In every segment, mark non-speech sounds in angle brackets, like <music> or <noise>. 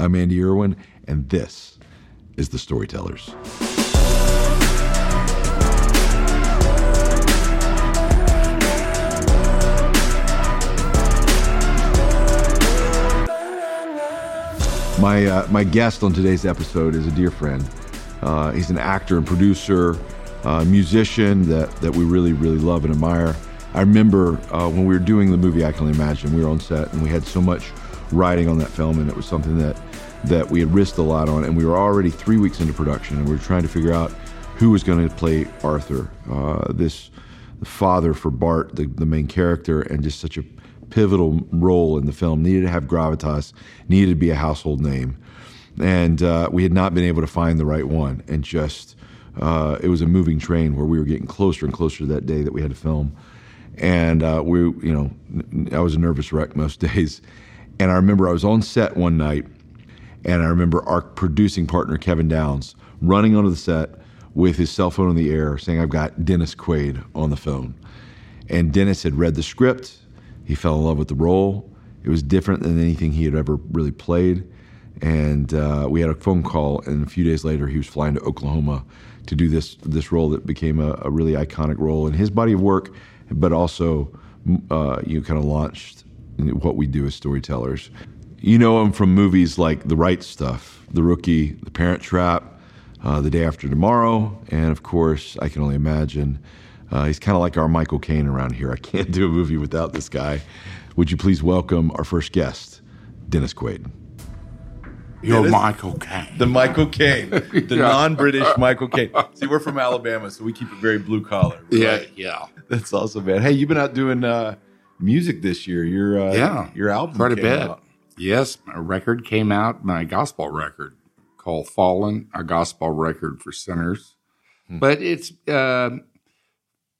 I'm Andy Erwin, and this is The Storytellers. My, uh, my guest on today's episode is a dear friend. Uh, he's an actor and producer, uh, musician that, that we really, really love and admire. I remember uh, when we were doing the movie I Can Only Imagine, we were on set and we had so much writing on that film, and it was something that, that we had risked a lot on. And we were already three weeks into production, and we were trying to figure out who was going to play Arthur, uh, this father for Bart, the, the main character, and just such a pivotal role in the film. Needed to have gravitas, needed to be a household name, and uh, we had not been able to find the right one. And just uh, it was a moving train where we were getting closer and closer to that day that we had to film. And uh, we, you know, I was a nervous wreck most <laughs> days. And I remember I was on set one night, and I remember our producing partner Kevin Downes running onto the set with his cell phone in the air, saying, "I've got Dennis Quaid on the phone." And Dennis had read the script he fell in love with the role. It was different than anything he had ever really played. And uh, we had a phone call, and a few days later, he was flying to Oklahoma to do this this role that became a, a really iconic role in his body of work, but also uh, you kind of launched what we do as storytellers. You know him from movies like The Right Stuff, The Rookie, The Parent Trap, uh, The Day After Tomorrow, and of course, I Can Only Imagine. Uh, he's kind of like our Michael Caine around here. I can't do a movie without this guy. Would you please welcome our first guest, Dennis Quaid? You're Dennis? Michael Caine. The Michael Caine, <laughs> the Yeah. non-British Michael Caine. <laughs> See, we're from Alabama, so we keep it very blue collar. yeah, right? yeah. that's awesome, man. Hey, you've been out doing uh, music this year. Your uh, Yeah, your album Quite a came bit. out. Yes, a record came out, my gospel record called Fallen, a gospel record for sinners. Hmm. But it's uh,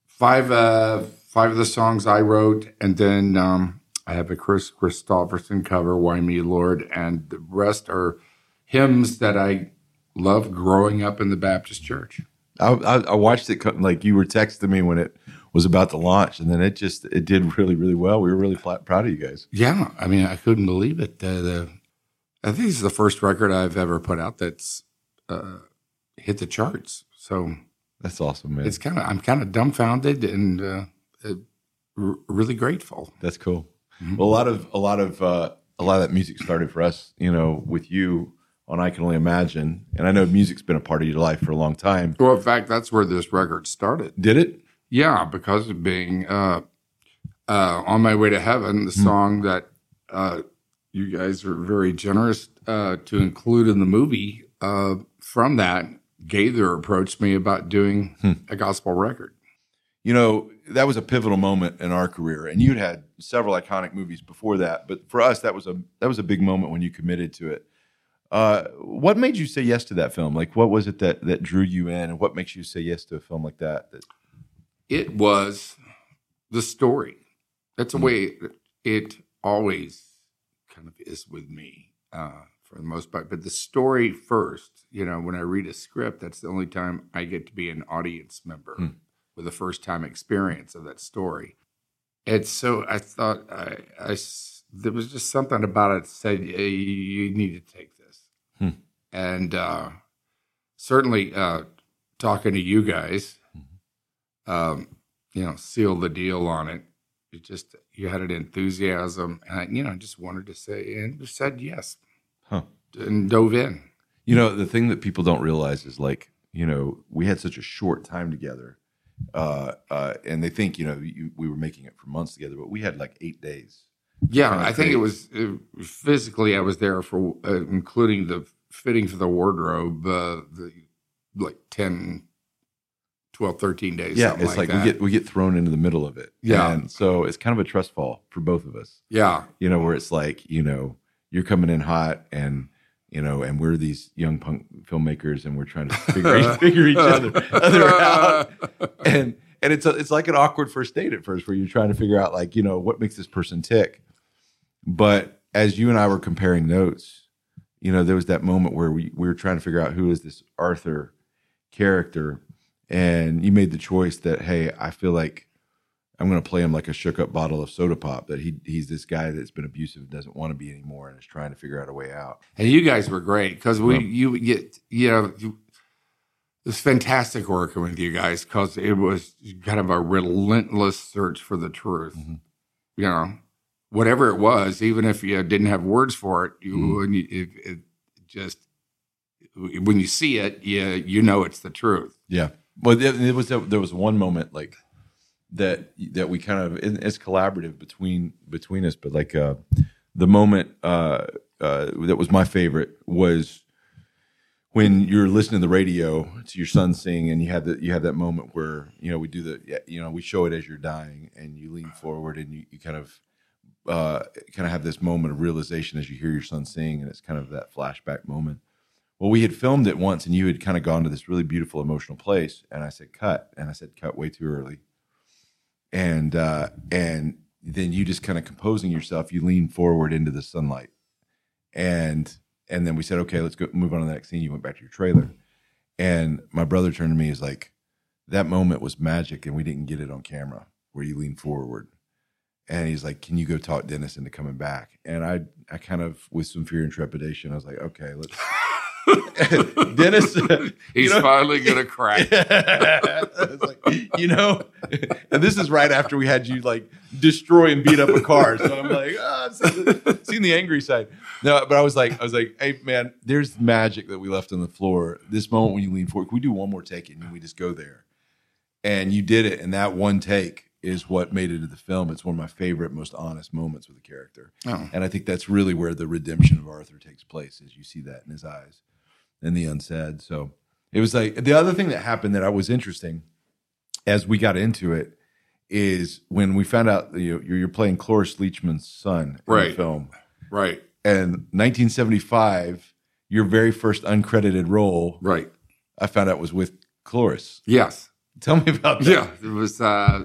five uh, five of the songs I wrote, and then um, I have a Kris Kristofferson cover, Why Me Lord, and the rest are hymns that I loved growing up in the Baptist church. I, I, I watched it like you were texting me when it was about to launch, and then it just it did really really well. We were really pl- proud of you guys. Yeah, I mean, I couldn't believe it. Uh, the, I think it's the first record I've ever put out that's uh, hit the charts. So That's awesome, man. it's kind of I'm kind of dumbfounded and uh, uh, r- really grateful. That's cool. Mhm. Well, a lot of a lot of uh, a lot of that music started for us, you know, with you on I Can Only Imagine, and I know music's been a part of your life for a long time. Well, in fact, that's where this record started. Did it? Yeah, because of being uh, uh, on my way to heaven, the song that uh, you guys were very generous uh, to include in the movie. Uh, from that, Gaither approached me about doing a gospel record. You know, that was a pivotal moment in our career, and you'd had several iconic movies before that, but for us, that was a that was a big moment when you committed to it. Uh, what made you say yes to that film? Like, what was it that that drew you in, and what makes you say yes to a film like that? that It was the story. That's the way it always kind of is with me uh, for the most part. But the story first, you know, when I read a script, that's the only time I get to be an audience member Hmm. with a first time experience of that story. And so I thought I there was just something about it said "Hey, you need to take this, Hmm. and uh, certainly uh, talking to you guys, um, you know, seal the deal on it. You just you had an enthusiasm, and I, you know, just wanted to say and said yes Huh. and dove in. You know, the thing that people don't realize is like, you know, we had such a short time together. Uh, uh, and they think, you know, you, we were making it for months together, but we had like eight days. Yeah, I think great. it was uh, physically I was there for uh, including the fitting for the wardrobe, uh, the like 10, 12, 13 days. Yeah, it's like, that. we get we get thrown into the middle of it. Yeah. and so it's kind of a trust fall for both of us. yeah, You know, where it's like, you know, you're coming in hot, and you know, and we're these young punk filmmakers, and we're trying to figure <laughs> figure each other, <laughs> other out. and and it's a, it's like an awkward first date at first where you're trying to figure out like you know what makes this person tick but as you and i were comparing notes you know there was that moment where we, we were trying to figure out who is this arthur character and you made the choice that hey i feel like I'm going to play him like a shook up bottle of soda pop. That he he's this guy that's been abusive, and doesn't want to be anymore, and is trying to figure out a way out. And you guys were great because we you get you know you, it was fantastic working with you guys because it was kind of a relentless search for the truth. Mm-hmm. You know, whatever it was, even if you didn't have words for it, you, Mhm. when you it, it just when you see it, you you know it's the truth. Yeah. Well, there, there was there was one moment like that that we kind of it- it's collaborative between between us, but like uh, the moment uh, uh, that was my favorite was when you're listening to the radio to your son sing, and you have that you have that moment where you know we do the you know we show it as you're dying, and you lean forward and you, you kind of uh, kind of have this moment of realization as you hear your son sing, and it's kind of that flashback moment. Well, we had filmed it once, and you had kind of gone to this really beautiful emotional place, and I said cut, and I said cut way too early, and uh, and then you just kind of composing yourself, you lean forward into the sunlight, and and then we said okay, let's go move on to the next scene. You went back to your trailer, and my brother turned to me, he's like, that moment was magic, and we didn't get it on camera where you lean forward. And he's like, "Can you go talk Dennis into coming back?" And I, I kind of, with some fear and trepidation, I was like, "Okay, let's." Dennis, uh, <laughs> He's you know- finally gonna <laughs> crack. It's like, you know, <laughs> and this is right after we had you like destroy and beat up a car. So I'm like, oh, I've seen the, seen the angry side. No, but I was like, I was like, hey man, there's magic that we left on the floor. This moment when you lean forward, can we do one more take and we just go there? And you did it, and that one take is what made it to the film. It's one of my favorite, most honest moments with the character. Oh. And I think that's really where the redemption of Arthur takes place, is you see that in his eyes and the unsaid. So it was like the other thing that happened that I was interesting as we got into it is when we found out you, you're playing Cloris Leachman's son in the film. Right, And 1975, your very first uncredited role, right. I found out was with Cloris. Yes. Tell me about that. Yeah, it was. Uh,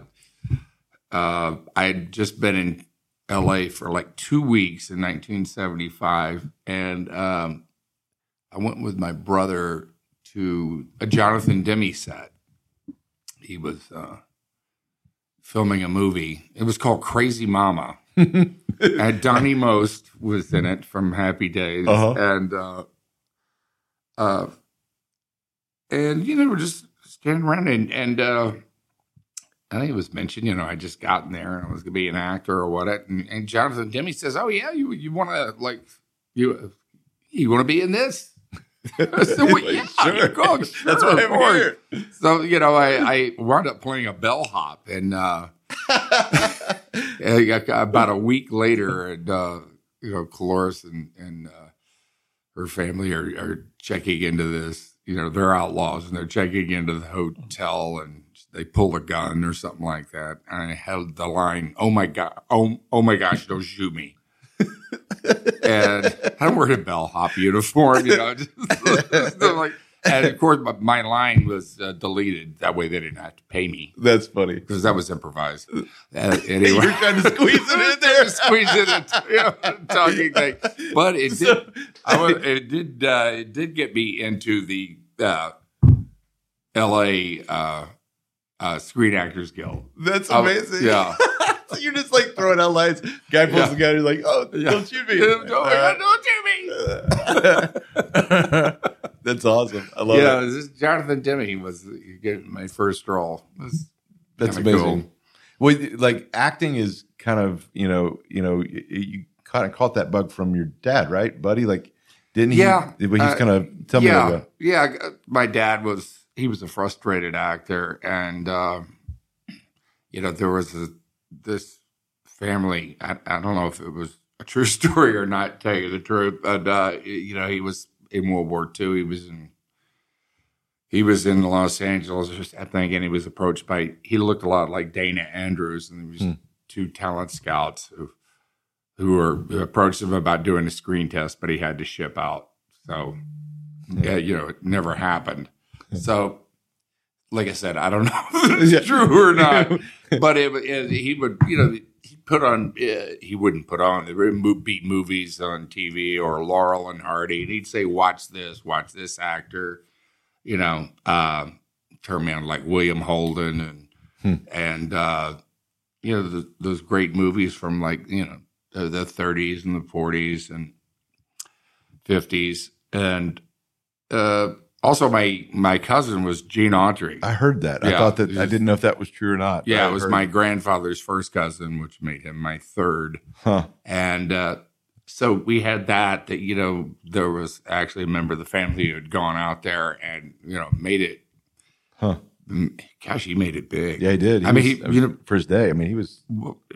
uh, I had just been in L.A. for like two weeks in 1975, and um, I went with my brother to a Jonathan Demme set. He was uh, filming a movie. It was called Crazy Mama. <laughs> and Donny Most was in it from Happy Days, Uh-huh. and uh, uh, and you know we're just standing around and and uh, I think it was mentioned, you know, I just gotten there and I was gonna be an actor or what. And, and Jonathan Demme says, "Oh yeah, you you want to like you you want to be in this?" Said, well, <laughs> yeah, Sure. go, <laughs> sure, That's why of I'm course." here. So you know, I I <laughs> wound up playing a bellhop, and uh, and about a week later, and uh, you know, Cloris and and uh, her family are, are checking into this. You know, they're outlaws, and they're checking into the hotel, and they pull a gun or something like that. And I held the line, "Oh my god, oh oh my gosh, don't shoot me." And I'm wearing a bellhop uniform, you know, just, <laughs> like. And of course, my, my line was uh, deleted. That way, they didn't have to pay me That's funny. because that was improvised. <laughs> Uh, You're anyway, trying to squeeze it in there. <laughs> squeeze it in, you know, talking thing. But it did. So- I was, it did. Uh, it did get me into the uh, L.A. Uh, uh, Screen Actors Guild. That's I- amazing. yeah. <laughs> so you're just like throwing out lines. Guy pulls Yeah. the gun. You're like, oh, Yeah. don't shoot me. <laughs> Don't, don't shoot me. <laughs> That's awesome. I love it. Yeah, it. this Jonathan Demme was my first role. Was That's amazing. cool. Well, like acting is kind of you know you know you, kind of caught that bug from your dad, right, buddy? Like, didn't he? Yeah, But he's uh, kind of tell me. yeah, about- yeah. uh, My dad was he was a frustrated actor, and uh, you know there was a, this family. I, I don't know if it was a true <laughs> story or not. Tell you the truth, but uh, you know he was in World War II. He was in he was in Los Angeles, I think, and he was approached by. He looked a lot like Dana Andrews, and there was Hmm. two talent scouts who who were who approached him about doing a screen test, but he had to ship out. So, yeah, you know, it never happened. So, like I said, I don't know if <laughs> it's true or not, <laughs> but it, it, he would, you know, he put on, uh, he wouldn't put on the mo- beat movies on TV or Laurel and Hardy, and he'd say, "Watch this, watch this actor," you know, uh, turn me on like William Holden and Hmm. and uh, you know the, those great movies from like you know the, the 30s and the 40s and 50s, and uh, also my my cousin was Gene Autry. I heard that. I thought that I didn't know if that was true or not. yeah, it was my grandfather's first cousin, which made him my third. Huh. And uh, so we had that, that, you know, there was actually a member of the family who had gone out there and, you know, made it. Huh. Gosh, he made it big. Yeah, he did. He I mean, was- he- you know- for his day. I mean, he was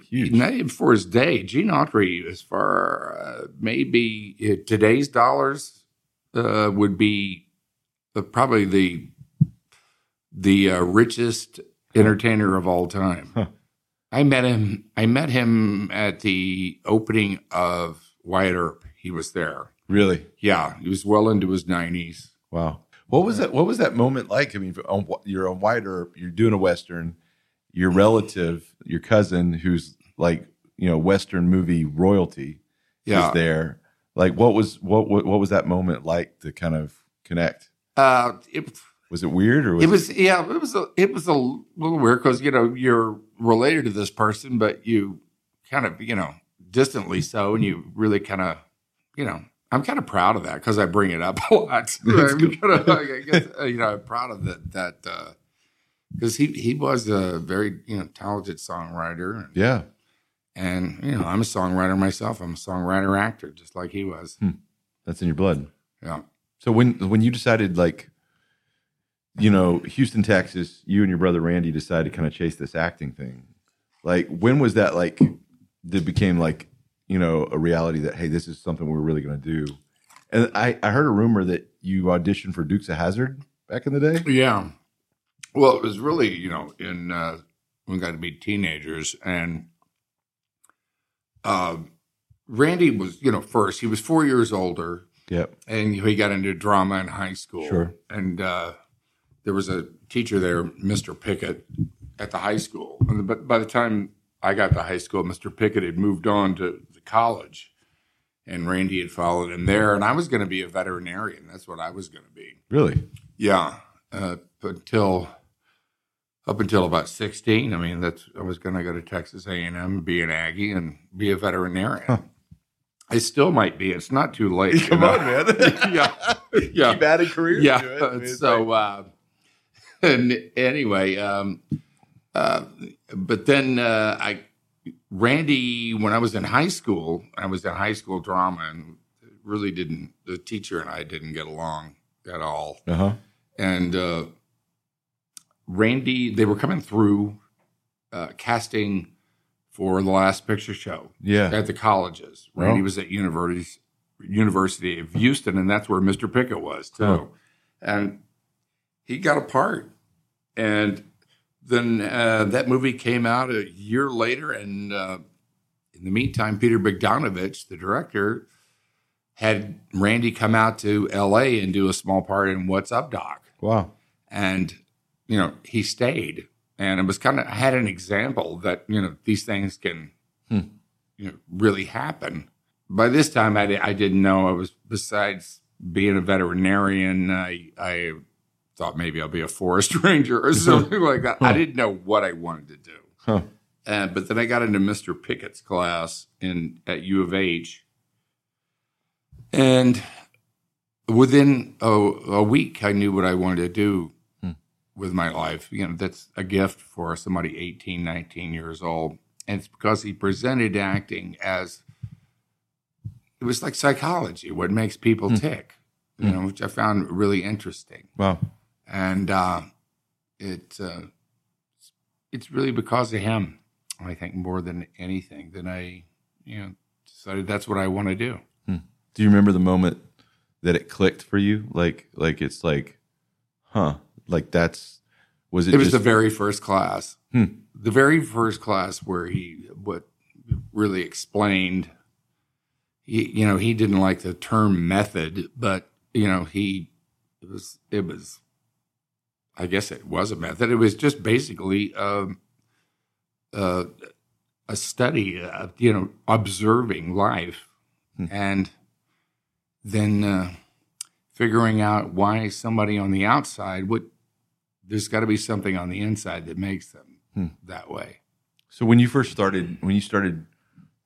huge. Not even for his day. Gene Autry, as far uh, maybe uh, today's dollars, uh, would be probably the the uh, richest entertainer of all time. Huh. I met him. I met him at the opening of Wyatt Earp. He was there. really Yeah, he was well into his nineties. wow. What was that? What was that moment like? I mean, you're on Wyatt Earp, you're doing a western. Your relative, your cousin, who's like you know western movie royalty, Yeah, is there. Like, what was what what was that moment like to kind of connect? Uh, it, Was it weird or was it was yeah it was a, it was a little weird because you know you're related to this person but you kind of you know distantly so and you really kind of you know i'm kind of proud of that because i bring it up a lot. <laughs> <laughs> I'm kind of, like, I guess, uh, <laughs> you know i'm proud of that that because he he was a very you know talented songwriter and, yeah? and you know i'm a songwriter myself. I'm a songwriter actor just like he was. That's in your blood. yeah So when when you decided like you know, Houston, Texas, you and your brother Randy decided to kind of chase this acting thing. Like when was that like that became like, you know, a reality that hey, this is something we're really going to do. And I I heard a rumor that you auditioned for Dukes of Hazzard back in the day. Yeah. Well, it was really, you know, in uh, we got to be teenagers, and uh, Randy was, you know, first he was four years older, Yep. and he got into drama in high school. Sure. And uh, there was a teacher there, Mr. Pickett, at the high school. And but by the time I got to high school, Mr. Pickett had moved on to the college, and Randy had followed him there. And I was going to be a veterinarian. That's what I was going to be. Really? Yeah, uh, until up until about sixteen. I mean, that's I was going to go to Texas A and M, be an Aggie, and be a veterinarian. I still might be. It's not too late. <laughs> you Come know? on, man. <laughs> yeah, <laughs> yeah, Keep adding careers yeah. to it. I mean, so, like- uh, and anyway, um, uh, but then uh, I, Randy, when I was in high school, I was in high school drama, and really didn't. The teacher and I didn't get along at all uh-huh. and uh, Randy, they were coming through uh, casting for the Last Picture Show Yeah. at the colleges. Randy was at University University of Houston, and that's where Mr. Pickett was too. Huh. And he got a part, and then uh, that movie came out a year later, and uh, in the meantime, Peter Bogdanovich, the director, had Randy come out to L.A. and do a small part in What's Up, Doc Wow. and you know he stayed and it was kind of i had an example that you know these things can Hmm. you know really happen by this time I, I didn't know i was besides being a veterinarian i i thought maybe i'll be a forest <laughs> ranger or something like that i didn't know what i wanted to do Huh. uh, but then i got into mr pickett's class in at u of h and within a, a week i knew what i wanted to do. With my life. You know that's a gift for somebody 18 19 years old. And it's because he presented acting as it was like psychology what makes people tick you know which i found really interesting. Wow. and uh, it uh, it's really because of him i think more than anything that i you know decided that's what i want to do. Do you remember the moment that it clicked for you? Like, like it's like, huh? Like that's was it? It was just, the very first class. Hmm. The very first class where he what really explained. He, you know, he didn't like the term method, but you know, he it was it was. I guess it was a method. It was just basically um, uh, a study of you know observing life, Hmm. and then uh, figuring out why somebody on the outside would there's got to be something on the inside that makes them Hmm. that way. So when you first started, when you started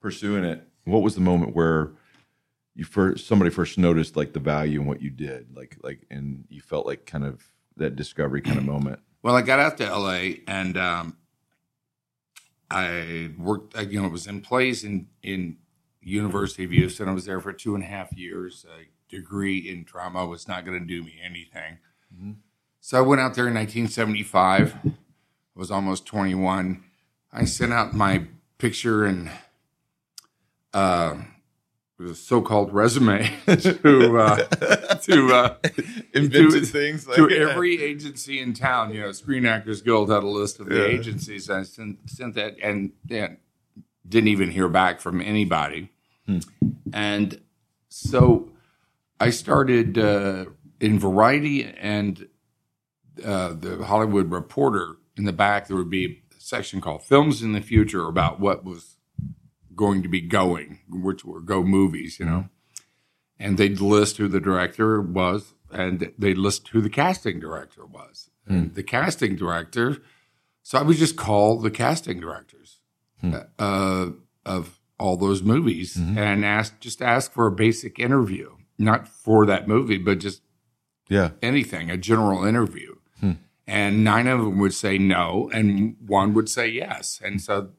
pursuing it, what was the moment where you first somebody first noticed like the value in what you did, like like, and you felt like kind of that discovery kind of moment? <clears throat> Well, I got out to LA and um, I worked. You know, was in plays in in University of Houston. I was there for two and a half years. A degree in drama was not going to do me anything. Mm-hmm. So I went out there in 1975. I was almost 21. I sent out my picture and uh, so-called resume <laughs> to uh, to uh, invented to, things like, to every agency in town. You know, Screen Actors Guild had a list of the yeah. agencies. I sent, sent that and, and didn't even hear back from anybody. Hmm. And so I started uh, in Variety and uh, the Hollywood Reporter. In the back, there would be a section called "Films in the Future" about what was going to be going, which were go movies, you know. And they'd list who the director was, and they'd list who the casting director was. Hmm. the casting director, so I would just call the casting directors hmm. uh, of all those movies mm-hmm. and ask just ask for a basic interview, not for that movie, but just yeah anything, a general interview. And nine of them would say no, and one would say yes. And so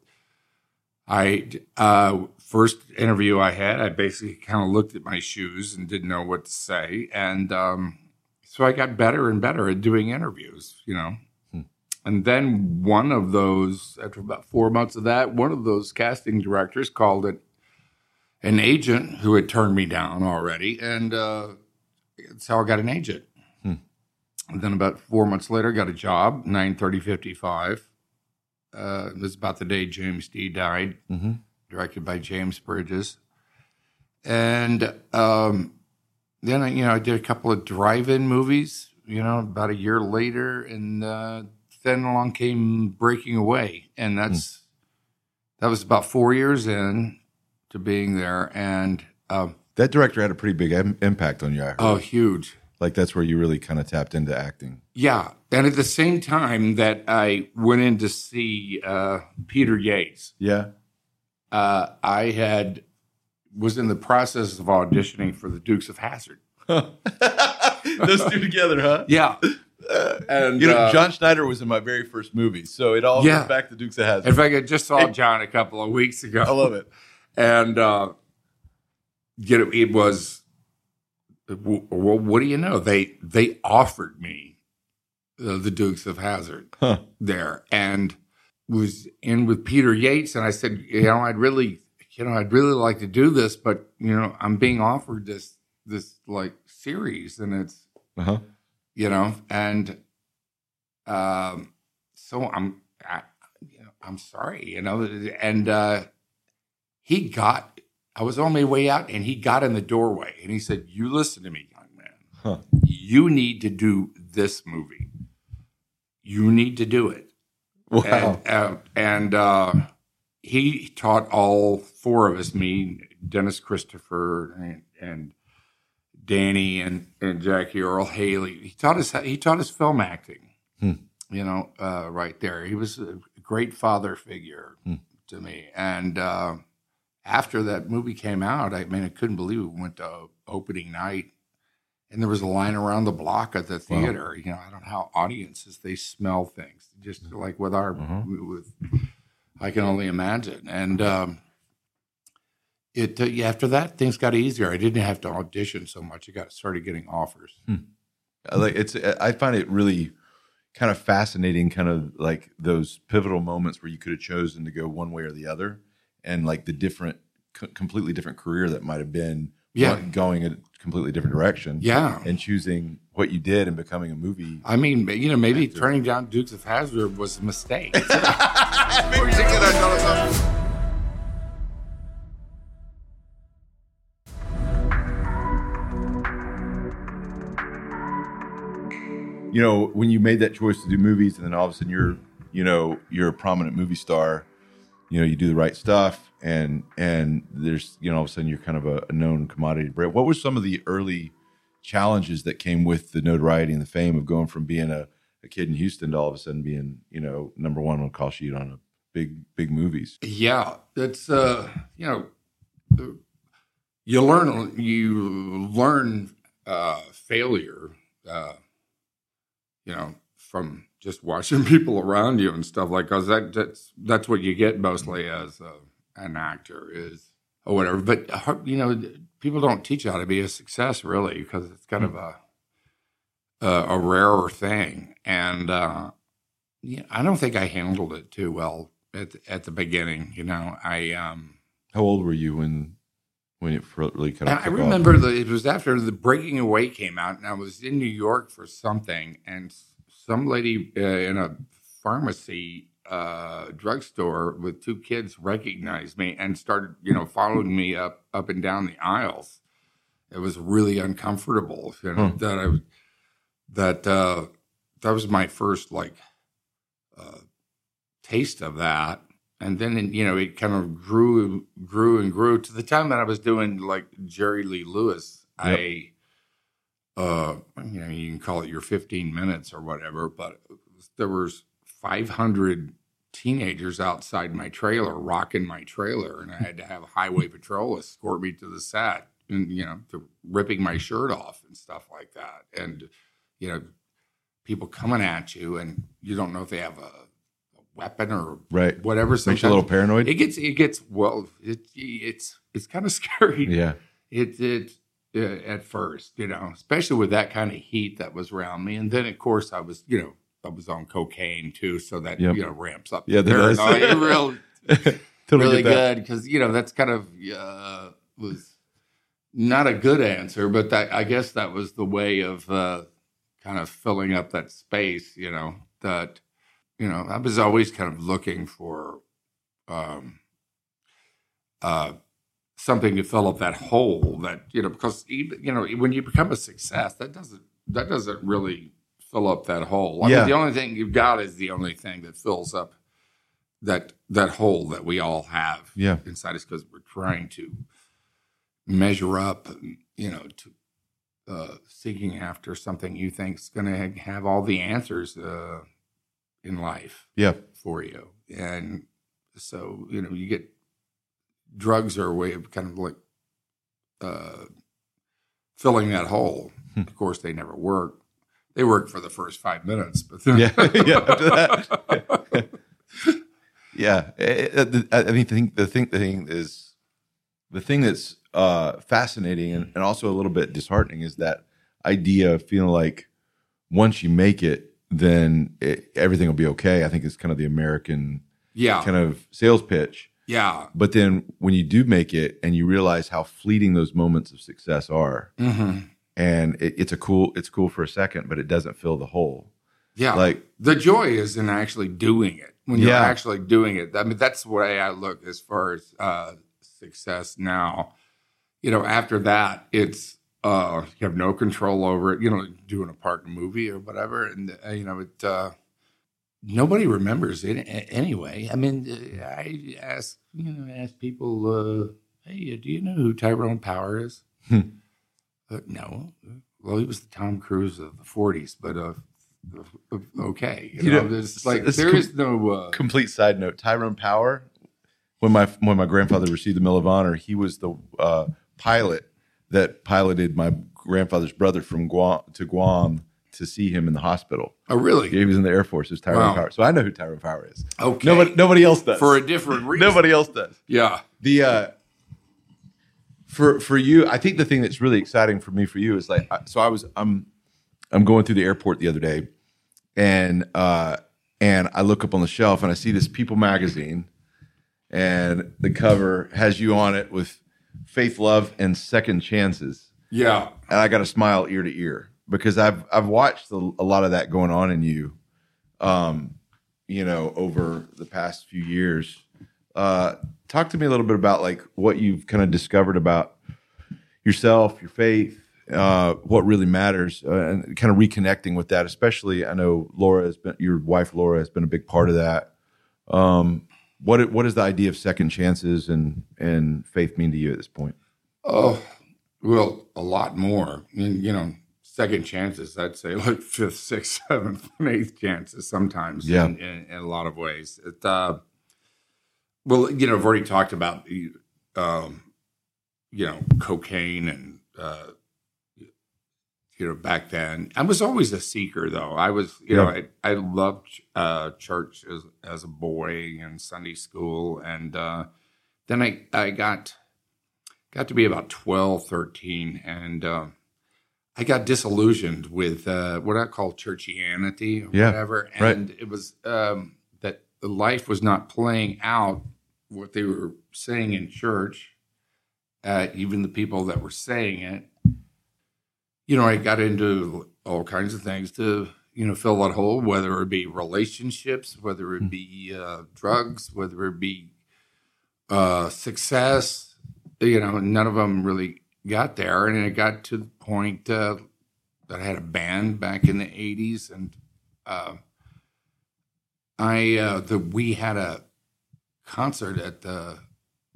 I uh, first interview I had, I basically kind of looked at my shoes and didn't know what to say, and um, so I got better and better at doing interviews. You know, hmm. and then one of those, after about four months of that, one of those casting directors called it an agent who had turned me down already, and uh, that's how I got an agent. And then about four months later, got a job, nine thirty fifty five uh, it was about the day James Dean died, mm-hmm. directed by James Bridges. And um, then, I, you know, I did a couple of drive-in movies, you know, about a year later. And uh, then along came Breaking Away. And that's, mm. that was about four years in to being there. And um, that director had a pretty big Im- impact on you. I heard. Oh, huge. Like that's where you really kind of tapped into acting. Yeah, and at the same time that I went in to see uh, Peter Yates. Yeah, uh, I had was in the process of auditioning for the Dukes of Hazzard. <laughs> Those two together, huh? Yeah. Uh, and you know, uh, John Schneider was in my very first movie, so it all yeah. goes back to Dukes of Hazzard. In fact, I just saw John a couple of weeks ago. I love it. And uh, you know, it was well, what do you know? They they offered me uh, the Dukes of Hazzard huh. there, and was in with Peter Yates, and I said, you know, I'd really, you know, I'd really like to do this, but you know, I'm being offered this this like series, and it's, uh-huh. you know, and um, so I'm, I, you know, I'm sorry, you know, and uh, he got I was on my way out and he got in the doorway and he said, You listen to me, young man. Huh. You need to do this movie. You need to do it. Wow. And, uh, and uh, he taught all four of us, me, Dennis Christopher, and, and Danny and, and Jackie Earle Haley. He taught us he taught us film acting. Hmm. You know, uh, right there. He was a great father figure hmm. to me. And uh, after that movie came out, I mean, I couldn't believe it. Went to opening night, and there was a line around the block at the theater. Wow. You know, I don't know how audiences they smell things, just mm-hmm. like with our mm-hmm. with. I can only imagine, and um, it uh, after that things got easier. I didn't have to audition so much. I got started getting offers. Hmm. Like it's, I find it really kind of fascinating, kind of like those pivotal moments where you could have chosen to go one way or the other and like the different, c- completely different career that might have been yeah. going a completely different direction. Yeah. And choosing what you did and becoming a movie. I mean, you know, maybe actor. turning down Dukes of Hazzard was a mistake. <laughs> you know, when you made that choice to do movies and then all of a sudden you're, you know, you're a prominent movie star you know you do the right stuff and and there's you know all of a sudden you're kind of a, a known commodity brand what were some of the early challenges that came with the notoriety and the fame of going from being a, a kid in houston to all of a sudden being you know number one on a call sheet on a big big movies. Yeah, it's uh, you know, you learn you learn uh, failure, uh, you know, from just watching <laughs> people around you and stuff like because that that's that's what you get mostly as a, an actor is or whatever. But you know, people don't teach you how to be a success really because it's kind of a a, a rarer thing, and uh, yeah, I don't think I handled it too well at the, at the beginning. You know, I um, How old were you when when it really kind of? I remember the, it was after the Breaking Away came out, and I was in New York for something, and some lady uh, in a pharmacy uh, drugstore with two kids recognized me and started, you know, following me up up and down the aisles. It was really uncomfortable, you know, Hmm. that I that uh, that was my first like uh, taste of that. And then, you know, it kind of grew, grew and grew to the time that I was doing like Jerry Lee Lewis. I, uh, you know, you can call it your 15 minutes or whatever, but there was 500 teenagers outside my trailer rocking my trailer and I had to have highway patrol escort me to the set and, you know, to ripping my shirt off and stuff like that. And, you know, people coming at you and you don't know if they have a, weapon or right whatever. makes you a little paranoid. It gets, it gets, well, it, it's, it's kind of <laughs> scary yeah, it it at first, you know, especially with that kind of heat that was around me, and then of course I was, you know, I was on cocaine too, so that Yep. you know ramps up. Yeah, that does. <laughs> real, totally really good because you know that's kind of uh, was not a good answer, but that I guess that was the way of uh, kind of filling up that space. You know that you know I was always kind of looking for um, uh, something to fill up that hole that you know because even, you know when you become a success that doesn't that doesn't really fill up that hole. I Yeah. mean, the only thing you've got is the only thing that fills up that that hole that we all have Yeah. inside us because we're trying to measure up, and, you know, to uh, seeking after something you think's going to have all the answers uh, in life Yeah, for you, and so you know you get drugs are a way of kind of like uh, filling that hole. Hmm. of course, they never work. They work for the first five minutes, but then Yeah, <laughs> yeah, after that. <laughs> yeah. Eh, eh, I I mean, the thing, the thing, the thing is, the thing that's uh, fascinating and, and also a little bit disheartening is that idea of feeling like once you make it, then it, everything will be okay. I think it's kind of the American yeah, kind of sales pitch. Yeah, But then when you do make it and you realize how fleeting those moments of success are, hmm and it, it's a cool, it's cool for a second, but it doesn't fill the hole. yeah. Like, the joy is in actually doing it. When you're Yeah. actually doing it, I mean, that's the way I look as far as uh, success now. You know, after that, it's uh, you have no control over it. You know, doing a part in a movie or whatever, and uh, you know, it uh, nobody remembers it anyway. I mean, uh, I ask you know, ask people, uh, hey, do you know who Tyrone Power is? Hmm. Uh, no. Well, he was the Tom Cruise of the '40s, but uh, uh, okay. You, You know, know, it's like it's there com- is no. Uh, complete side note tyrone power when my when my grandfather received the medal of honor he was the uh, pilot that piloted my grandfather's brother from guam to guam to see him in the hospital oh, really? he was in the air force it was tyrone Wow. power so i know who tyrone power is Okay. nobody nobody else does For a different <laughs> reason. nobody else does Yeah. the uh for for you i think the thing that's really exciting for me for you is like so i was i'm i'm going through the airport the other day and uh and i look up on the shelf and i see this people magazine and the cover has you on it with faith love and second chances Yeah. and i got a smile ear to ear because i've i've watched a, a lot of that going on in you um you know over the past few years. Uh talk to me a little bit about like what you've kind of discovered about yourself your faith uh what really matters uh, and kind of reconnecting with that especially i know laura has been your wife laura has been a big part of that. Um what what does the idea of second chances and and faith mean to you at this point? Oh, well, a lot more. I mean, you know, second chances, I'd say <laughs> like fifth, sixth, seventh, and <laughs> eighth chances sometimes Yeah. in, in, in a lot of ways. It, uh, well, you know, I've already talked about the, um, you know, cocaine and, uh, you know, back then. I was always a seeker, though. I was, you know, I, I loved uh, church as, as a boy and Sunday school. And uh, then I, I got got to be about 12, 13, and uh, I got disillusioned with uh, what I call churchianity or Yeah, whatever. right. And it was um, that the life was not playing out what they were saying in church, uh, even the people that were saying it. You know, I got into all kinds of things to, you know, fill that hole, whether it be relationships, whether it be uh, drugs, whether it be uh, success. You know, none of them really got there. And it got to the point uh, that I had a band back in the 80s. And uh, I, uh, the, we had a concert at the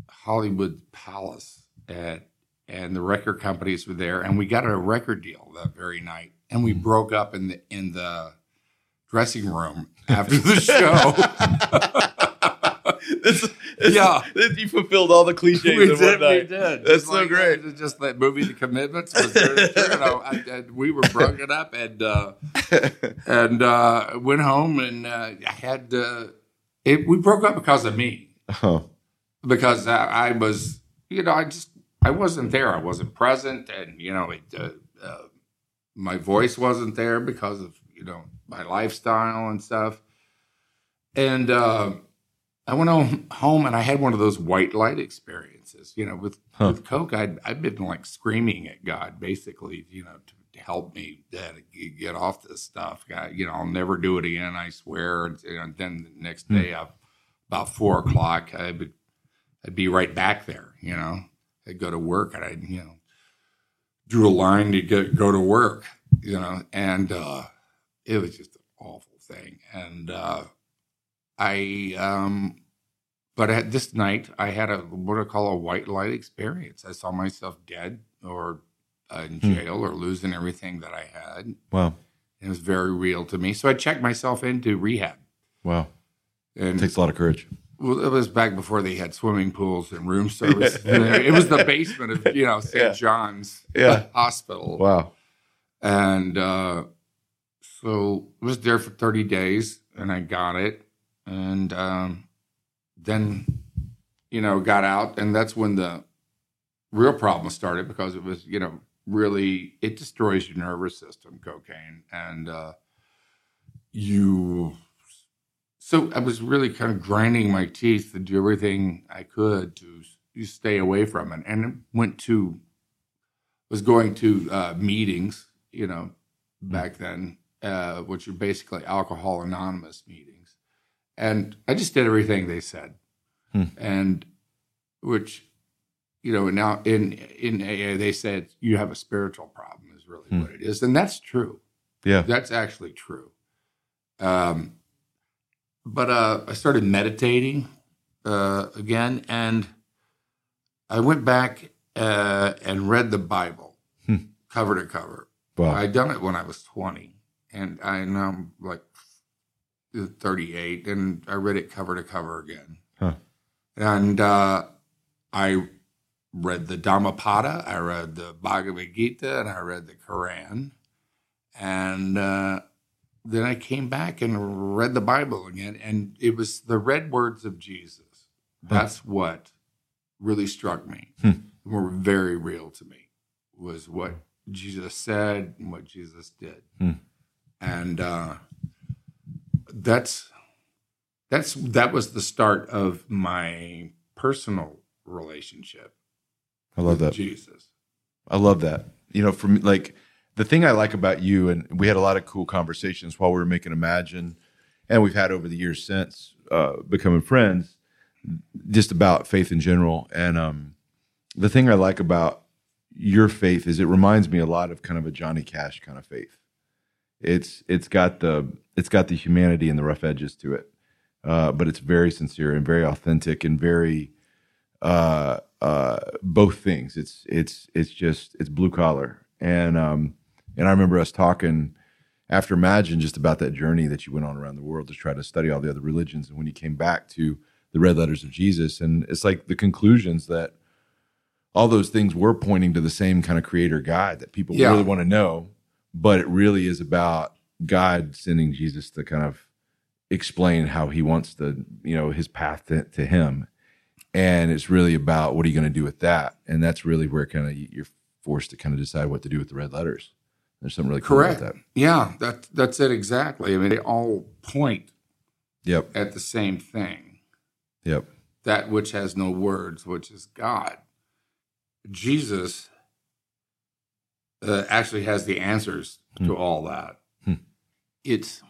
Hollywood Palace at and the record companies were there, and we got a record deal that very night, and we broke up in the in the dressing room after the show. <laughs> <laughs> this, this, Yeah. this- you fulfilled all the cliches <laughs> we in did, one we did. That's Just so like, great. Just that movie, The Commitments. Was there, you know, <laughs> I, I, we were broken up, and uh, and uh, went home, and uh, I had uh, it. We broke up because of me. Oh, because I, I was, you know, I just I wasn't there. I wasn't present, and you know, it, uh, uh, my voice wasn't there because of you know my lifestyle and stuff. And uh, I went home, home, and I had one of those white light experiences. You know, with Huh. with Coke, I'd I'd been like screaming at God, basically, you know, to, to help me uh, get off this stuff. God, you know, I'll never do it again. I swear. And, and then the next Hmm. day, I, about four o'clock, I would I'd be right back there, you know. I'd go to work and I'd, you know, drew a line to get, go to work, you know, and uh, it was just an awful thing. And uh, I, um, but at this night, I had a what I call a white light experience. I saw myself dead or uh, in Hmm. jail or losing everything that I had. wow. It was very real to me. So I checked myself into rehab. Wow. And it takes a lot of courage. well, it was back before they had swimming pools and room <laughs> service. it was the basement of you know St. Yeah. John's Yeah. Hospital, Wow. and uh, so I was there for thirty days, and I got it, and um, then you know got out, and that's when the real problem started because it was you know really it destroys your nervous system, cocaine, and uh, you so I was really kind of grinding my teeth to do everything I could to stay away from it, and went to was going to uh, meetings, you know, back then, uh, which are basically Alcohol Anonymous meetings, and I just did everything they said, Hmm. and which, you know, now in in AA they said you have a spiritual problem is really Hmm. what it is, and that's true. Yeah. That's actually true. Um, but uh, I started meditating uh, again, and I went back uh, and read the Bible Hmm. cover to cover. Wow. I'd done it when I was 20, and I now I'm like 38, and I read it cover to cover again. Huh. And uh, I read the Dhammapada, I read the Bhagavad Gita, and I read the Quran. And uh, then I came back and read the Bible again, and it was the red words of Jesus. That's what really struck me. Hmm. Were very real to me. Was what Jesus said and what Jesus did, Hmm. and uh, that's that's that was the start of my personal relationship I love with that. Jesus. I love that. You know, for me, like the thing I like about you, and we had a lot of cool conversations while we were making Imagine, and we've had over the years since uh, becoming friends, just about faith in general. And um, the thing I like about your faith is it reminds me a lot of kind of a Johnny Cash kind of faith. It's it's got the it's got the humanity and the rough edges to it, uh, but it's very sincere and very authentic and very uh, uh, both things. It's it's it's just it's blue collar, and um, and I remember us talking after Imagine just about that journey that you went on around the world to try to study all the other religions, and when you came back to the red letters of Jesus, and it's like the conclusions that all those things were pointing to the same kind of creator God that people Yeah. really want to know, but it really is about God sending Jesus to kind of explain how he wants the you know his path to, to him and it's really about what are you going to do with that and that's really where kind of you're forced to kind of decide what to do with the red letters there's something really cool Correct. about that Yeah, that that's it exactly. I mean, they all point yep at the same thing. yep That which has no words, which is God. Jesus uh, actually has the answers to all that. It's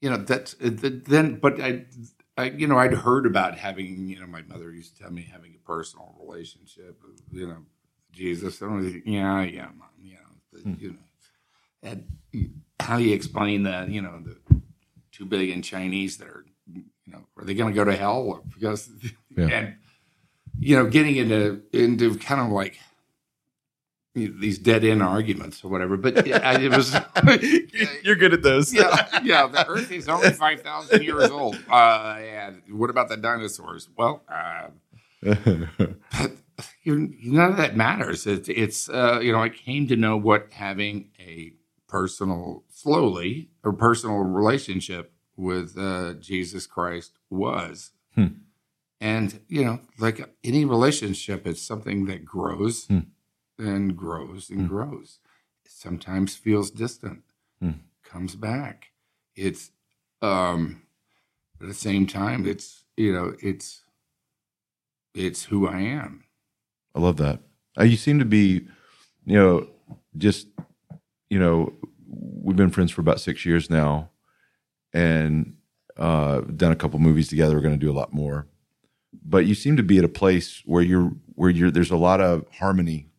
you know that's uh, th- then, but I, I you know I'd heard about having you know my mother used to tell me having a personal relationship with you know Jesus. And yeah, yeah, mom, you know, Hmm. you know, and how you explain that you know the two billion Chinese that are you know are they going to go to hell because Yeah. <laughs> and you know getting into into kind of like these dead end arguments or whatever. But yeah, it was <laughs> you're good at those yeah yeah the Earth is only five thousand years old. Uh, yeah, what about the dinosaurs? Well. Uh, <laughs> but none of that matters. It's, it's uh, you know, I came to know what having a personal, slowly, or personal relationship with uh, Jesus Christ was. Hmm. And, you know, like any relationship, it's something that grows Hmm. And grows and Hmm. grows. Sometimes feels distant, Hmm. comes back. It's, um, at the same time, it's, you know, it's, it's who I am. I love that. Uh, you seem to be, you know, just, you know, we've been friends for about six years now, and uh, done a couple movies together. We're going to do a lot more, but you seem to be at a place where you're where you're. There's a lot of harmony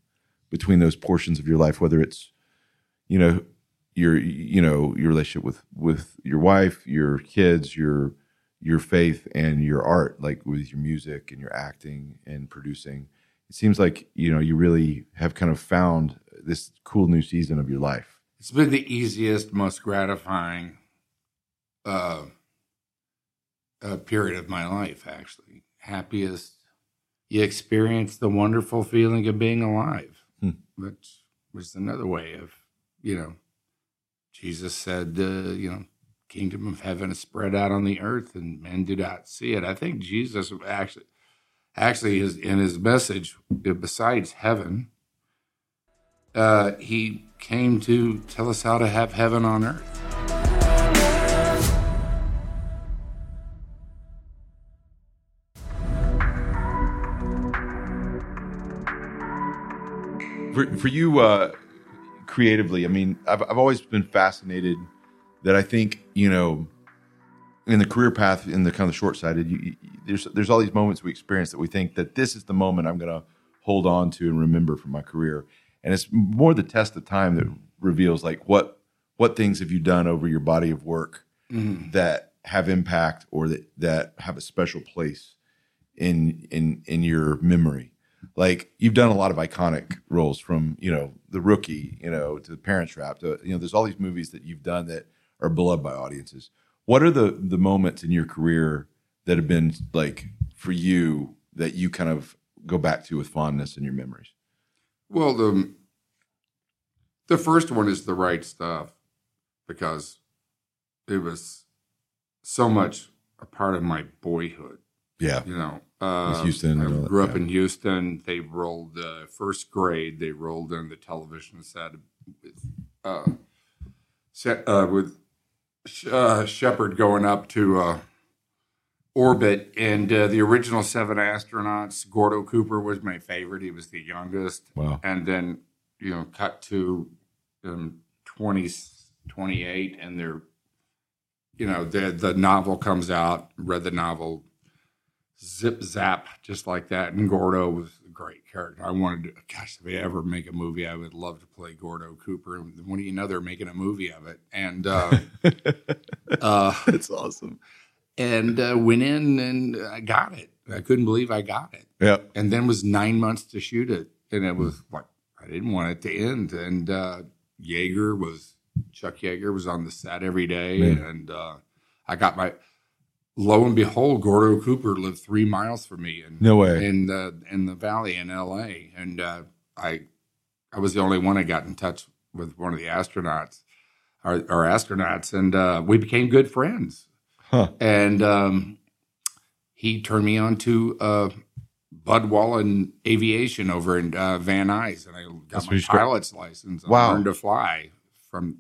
between those portions of your life, whether it's, you know, your you know your relationship with with your wife, your kids, your your faith, and your art, like with your music and your acting and producing it seems like you know you really have kind of found this cool new season of your life It's been the easiest, most gratifying uh, uh, period of my life, actually. Happiest. You experience the wonderful feeling of being alive. Which was another way of, you know, Jesus said, uh, you know, kingdom of heaven is spread out on the earth and men do not see it. I think Jesus actually, actually is in his message, uh, besides heaven, uh, he came to tell us how to have heaven on earth. For, for you uh creatively i mean I've, I've always been fascinated that i think you know in the career path in the kind of short sighted there's there's all these moments we experience that we think that this is the moment i'm going to hold on to and remember from my career. And it's more the test of time that reveals like what what things have you done over your body of work that have impact or that that have a special place in in in your memory like you've done a lot of iconic roles from you know the rookie you know to the parent trap to you know there's all these movies that you've done that are beloved by audiences what are the the moments in your career that have been like for you that you kind of go back to with fondness in your memories Well, the the first one is the right stuff because it was so much a part of my boyhood. Yeah You know, uh, Houston I grew up yeah. in Houston. They rolled uh, first grade. They rolled in the television set with uh, set uh, with uh, Shepard going up to uh, orbit, and uh, the original seven astronauts. Gordo Cooper was my favorite. He was the youngest wow and then you know cut to um, 20, 28 and they're you know the the novel comes out read the novel zip zap just like that and gordo was a great character. I wanted to gosh if they ever make a movie i would love to play gordo cooper and when do you know they're making a movie of it and uh, <laughs> uh, that's awesome. and uh, went in and i got it. I couldn't believe i got it. Yeah and then was nine months to shoot it and it was like i didn't want it to end and uh Yeager was chuck Yeager was on the set every day Man. and uh i got my lo and behold, Gordo Cooper lived three miles from me in No way. in the in the valley in L.A. And uh, I I was the only one I got in touch with one of the astronauts, our, our astronauts, and uh, we became good friends. Huh. And um, he turned me on to uh, Bud Wallen Aviation over in uh, Van Nuys, and I got That's my pilot's license. and Wow. learned to fly from.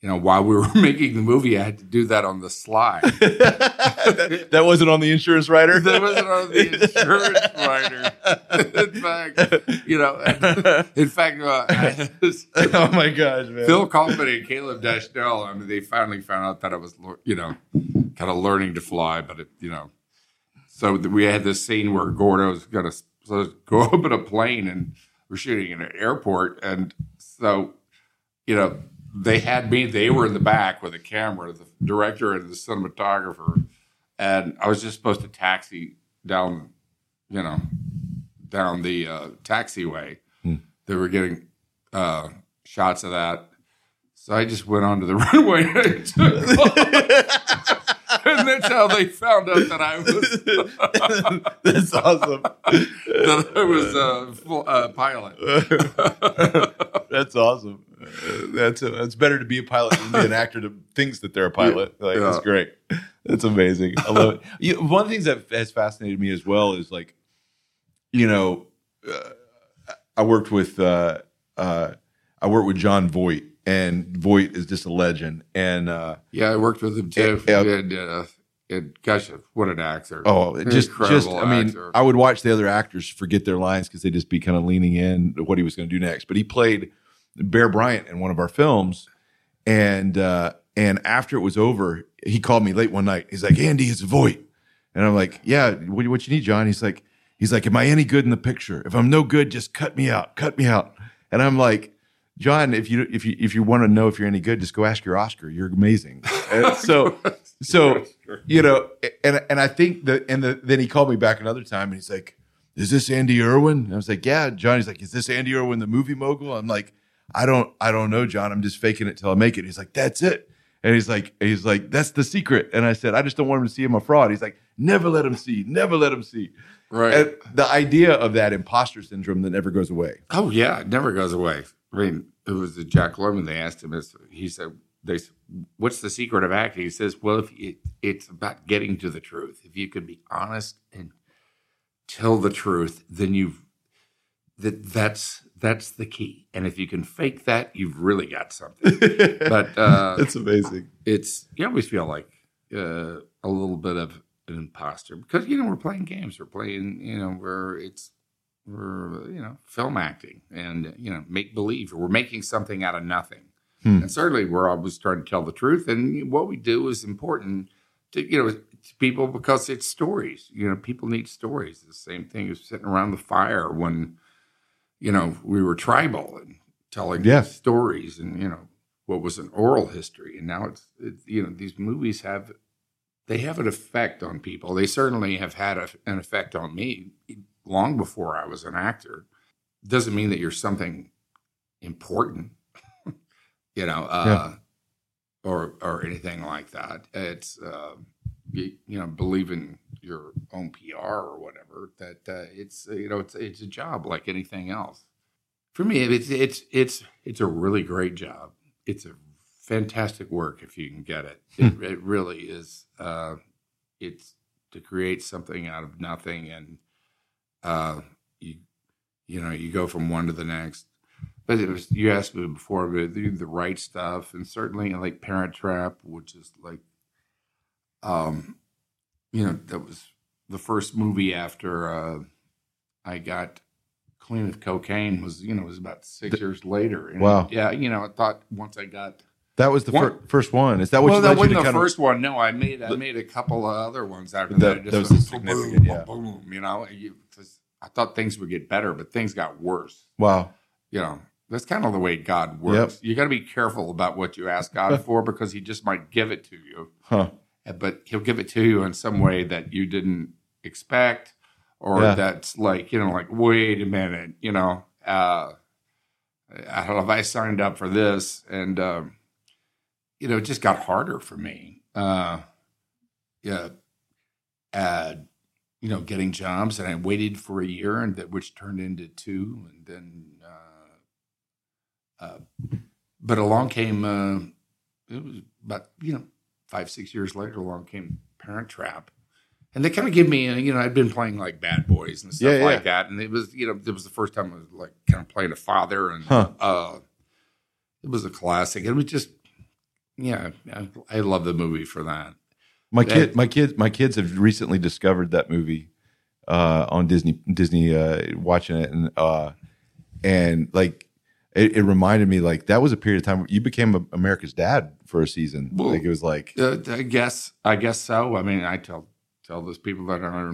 You know, while we were <laughs> making the movie, I had to do that on the sly. that, <laughs> that wasn't on the insurance writer. <laughs> That wasn't on the insurance writer. in fact, you know, in fact, uh, oh my gosh, man. Phil Kaufman and Caleb Deschanel, I mean, they finally found out that I was, you know, kind of learning to fly, but it, you know, so we had this scene where Gordo's going to go up in a plane and we're shooting in an airport. And so, you know, they had me, they were in the back with a camera, the director and the cinematographer. And I was just supposed to taxi down, you know, down the uh, taxiway. They were getting uh, shots of that. So I just went onto the <laughs> runway <laughs> and took off. and that's how they found out that I was <laughs> That's awesome. that I was a full, uh, pilot. <laughs> That's awesome. That's that's better to be a pilot than be an actor that thinks that they're a pilot. Like that's great. That's amazing. I love it. You one of the things that has fascinated me as well is like, you know, uh, I worked with uh, uh, I worked with Jon Voight, and Voight is just a legend. And uh, Yeah, I worked with him too. Yeah. And, uh, and gosh, what an actor! Oh, it just just I mean, actor. I would watch the other actors forget their lines because they'd just be kind of leaning in to what he was going to do next. But he played Bear Bryant in one of our films, and uh, and after it was over, he called me late one night. He's like, "Andy, it's Voight," and I'm like, "Yeah, what, what you need, Jon?" He's like, "He's like, am I any good in the picture? If I'm no good, just cut me out, cut me out." And I'm like. Jon, if you if you if you want to know if you're any good, just go ask your Oscar. You're amazing. <laughs> And so so you know, and and I think that and the, then he called me back another time and he's like, "Is this Andy Erwin?" And I was like, "Yeah." Jon, he's like, "Is this Andy Erwin, the movie mogul?" I'm like, "I don't I don't know, Jon. I'm just faking it till I make it." He's like, "That's it." And he's like, he's like, "That's the secret." And I said, "I just don't want him to see him a fraud." He's like, "Never let him see. Never let him see." right. And the idea of that imposter syndrome that never goes away. Oh yeah, it never goes away. I mean, it was the Jack Lemmon. They asked him. it's- He said, "They, what's the secret of acting?" He says, "Well, if it, it's about getting to the truth. If you can be honest and tell the truth, then you've that that's that's the key. And if you can fake that, you've really got something. <laughs> but uh, That's amazing. it's you always feel like uh, a little bit of an imposter because you know we're playing games, we're playing you know where it's we're you know film acting and you know make believe we're making something out of nothing. Hmm. And certainly we're always trying to tell the truth, and what we do is important to you know to people because it's stories. You know, people need stories. The same thing as sitting around the fire when you know we were tribal and telling Yeah. stories and you know what was an oral history and now it's, it's you know these movies have they have an effect on people they certainly have had a, an effect on me long before i was an actor doesn't mean that you're something important <laughs> you know uh or or anything like that. It's uh you, you know believe in your own pr or whatever that uh, it's you know it's it's a job like anything else. For me it's it's it's it's a really great job. It's a fantastic work if you can get it. It, it really is uh it's to create something out of nothing and uh you you know you go from one to the next. But it was you asked me before but the, the right stuff. And certainly like parent trap which is like um you know that was the first movie after uh i got clean of cocaine was you know it was about six years later. And Wow. yeah you know i thought once i got That was the fir- first one. Is that what well, you that wasn't to the kind of- first one. No, I made I made a couple of other ones after That- that. are significant, yeah. boom, boom. You know, you, I thought things would get better, but things got worse. Wow. You know, that's kind of the way God works. You got to be careful about what you ask God <laughs> for because He just might give it to you, Huh. but He'll give it to you in some way that you didn't expect, or Yeah. that's like you know, like wait a minute, you know. Uh, I don't know if I signed up for this? And um, you know, it just got harder for me. Uh, yeah, uh, you know, getting jobs, and I waited for a year, and that which turned into two, and then, uh, uh, but along came, uh, it was about you know five six years later, along came Parent Trap, and they kind of give me, uh, you know, I'd been playing like Bad Boys and stuff Yeah, yeah. like that, and it was, you know, it was the first time I was like kind of playing a father, and Huh. uh, it was a classic. It was just, yeah, I, I love the movie for that. My That- kid, my kids, my kids have recently discovered that movie uh, on Disney. Disney uh, watching it, and uh, and like it, it reminded me like that was a period of time where you became America's dad for a season. Well, like it was like Uh, I guess, I guess so. I mean, I tell tell those people that are